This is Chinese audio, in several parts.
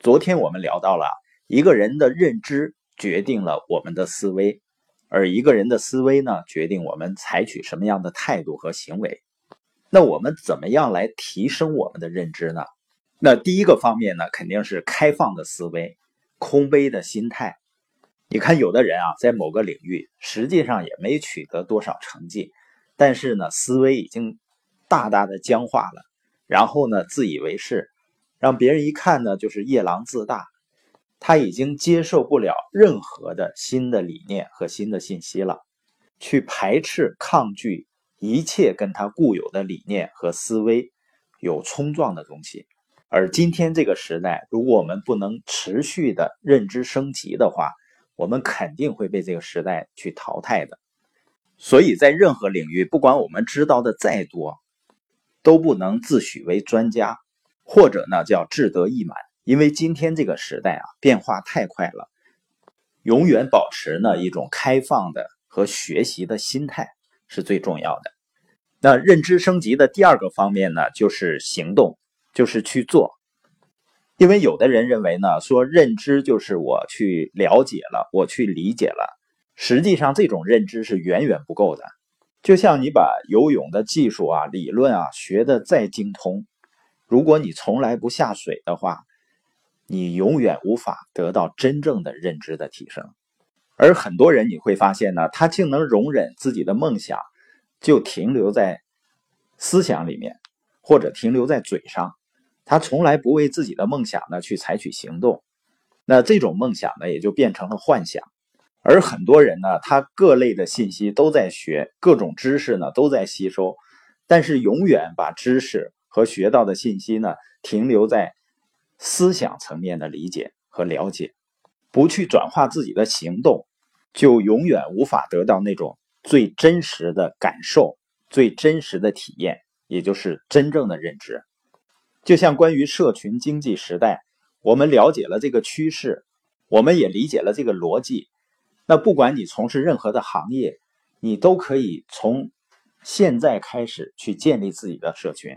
昨天我们聊到了一个人的认知决定了我们的思维，而一个人的思维呢，决定我们采取什么样的态度和行为。那我们怎么样来提升我们的认知呢？那第一个方面呢，肯定是开放的思维、空杯的心态。你看，有的人啊，在某个领域实际上也没取得多少成绩，但是呢，思维已经大大的僵化了，然后呢，自以为是。让别人一看呢，就是夜郎自大，他已经接受不了任何的新的理念和新的信息了，去排斥、抗拒一切跟他固有的理念和思维有冲撞的东西。而今天这个时代，如果我们不能持续的认知升级的话，我们肯定会被这个时代去淘汰的。所以在任何领域，不管我们知道的再多，都不能自诩为专家。或者呢，叫志得意满，因为今天这个时代啊，变化太快了，永远保持呢一种开放的和学习的心态是最重要的。那认知升级的第二个方面呢，就是行动，就是去做。因为有的人认为呢，说认知就是我去了解了，我去理解了，实际上这种认知是远远不够的。就像你把游泳的技术啊、理论啊学的再精通。如果你从来不下水的话，你永远无法得到真正的认知的提升。而很多人你会发现呢，他竟能容忍自己的梦想就停留在思想里面，或者停留在嘴上，他从来不为自己的梦想呢去采取行动。那这种梦想呢，也就变成了幻想。而很多人呢，他各类的信息都在学，各种知识呢都在吸收，但是永远把知识。和学到的信息呢，停留在思想层面的理解和了解，不去转化自己的行动，就永远无法得到那种最真实的感受、最真实的体验，也就是真正的认知。就像关于社群经济时代，我们了解了这个趋势，我们也理解了这个逻辑。那不管你从事任何的行业，你都可以从现在开始去建立自己的社群。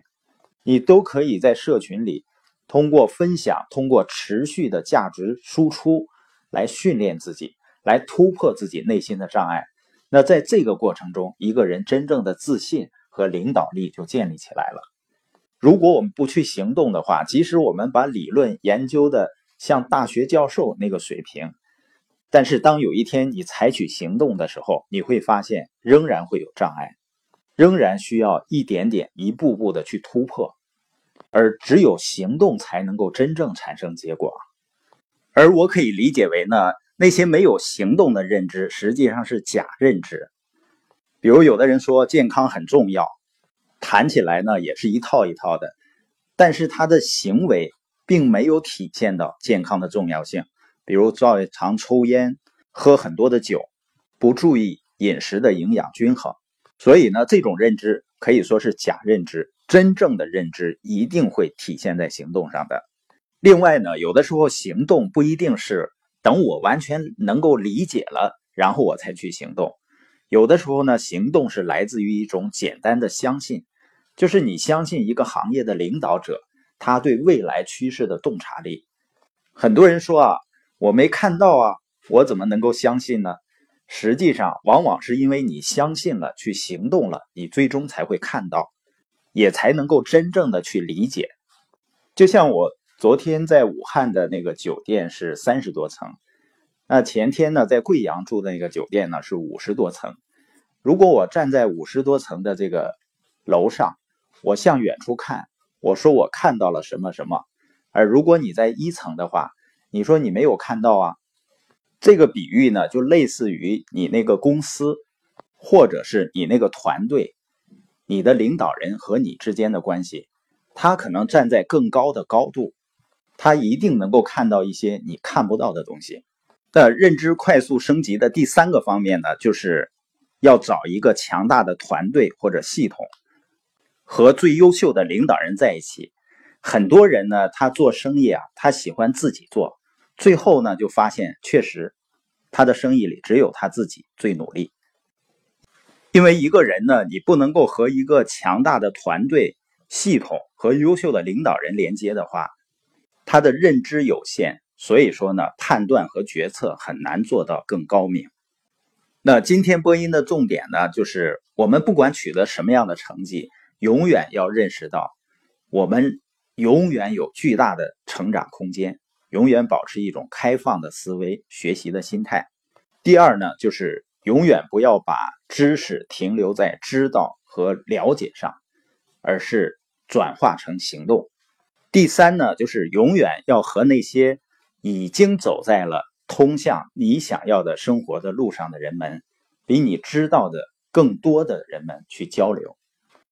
你都可以在社群里，通过分享，通过持续的价值输出，来训练自己，来突破自己内心的障碍。那在这个过程中，一个人真正的自信和领导力就建立起来了。如果我们不去行动的话，即使我们把理论研究的像大学教授那个水平，但是当有一天你采取行动的时候，你会发现仍然会有障碍。仍然需要一点点、一步步的去突破，而只有行动才能够真正产生结果。而我可以理解为呢，那些没有行动的认知实际上是假认知。比如有的人说健康很重要，谈起来呢也是一套一套的，但是他的行为并没有体现到健康的重要性。比如照常抽烟、喝很多的酒，不注意饮食的营养均衡。所以呢，这种认知可以说是假认知，真正的认知一定会体现在行动上的。另外呢，有的时候行动不一定是等我完全能够理解了，然后我才去行动。有的时候呢，行动是来自于一种简单的相信，就是你相信一个行业的领导者，他对未来趋势的洞察力。很多人说啊，我没看到啊，我怎么能够相信呢？实际上，往往是因为你相信了，去行动了，你最终才会看到，也才能够真正的去理解。就像我昨天在武汉的那个酒店是三十多层，那前天呢在贵阳住的那个酒店呢是五十多层。如果我站在五十多层的这个楼上，我向远处看，我说我看到了什么什么。而如果你在一层的话，你说你没有看到啊。这个比喻呢，就类似于你那个公司，或者是你那个团队，你的领导人和你之间的关系，他可能站在更高的高度，他一定能够看到一些你看不到的东西。那认知快速升级的第三个方面呢，就是要找一个强大的团队或者系统，和最优秀的领导人在一起。很多人呢，他做生意啊，他喜欢自己做。最后呢，就发现确实，他的生意里只有他自己最努力。因为一个人呢，你不能够和一个强大的团队、系统和优秀的领导人连接的话，他的认知有限，所以说呢，判断和决策很难做到更高明。那今天播音的重点呢，就是我们不管取得什么样的成绩，永远要认识到，我们永远有巨大的成长空间，永远保持一种开放的思维、学习的心态。第二呢，就是永远不要把知识停留在知道和了解上，而是转化成行动。第三呢，就是永远要和那些已经走在了。通向你想要的生活的路上的人们，比你知道的更多的人们去交流。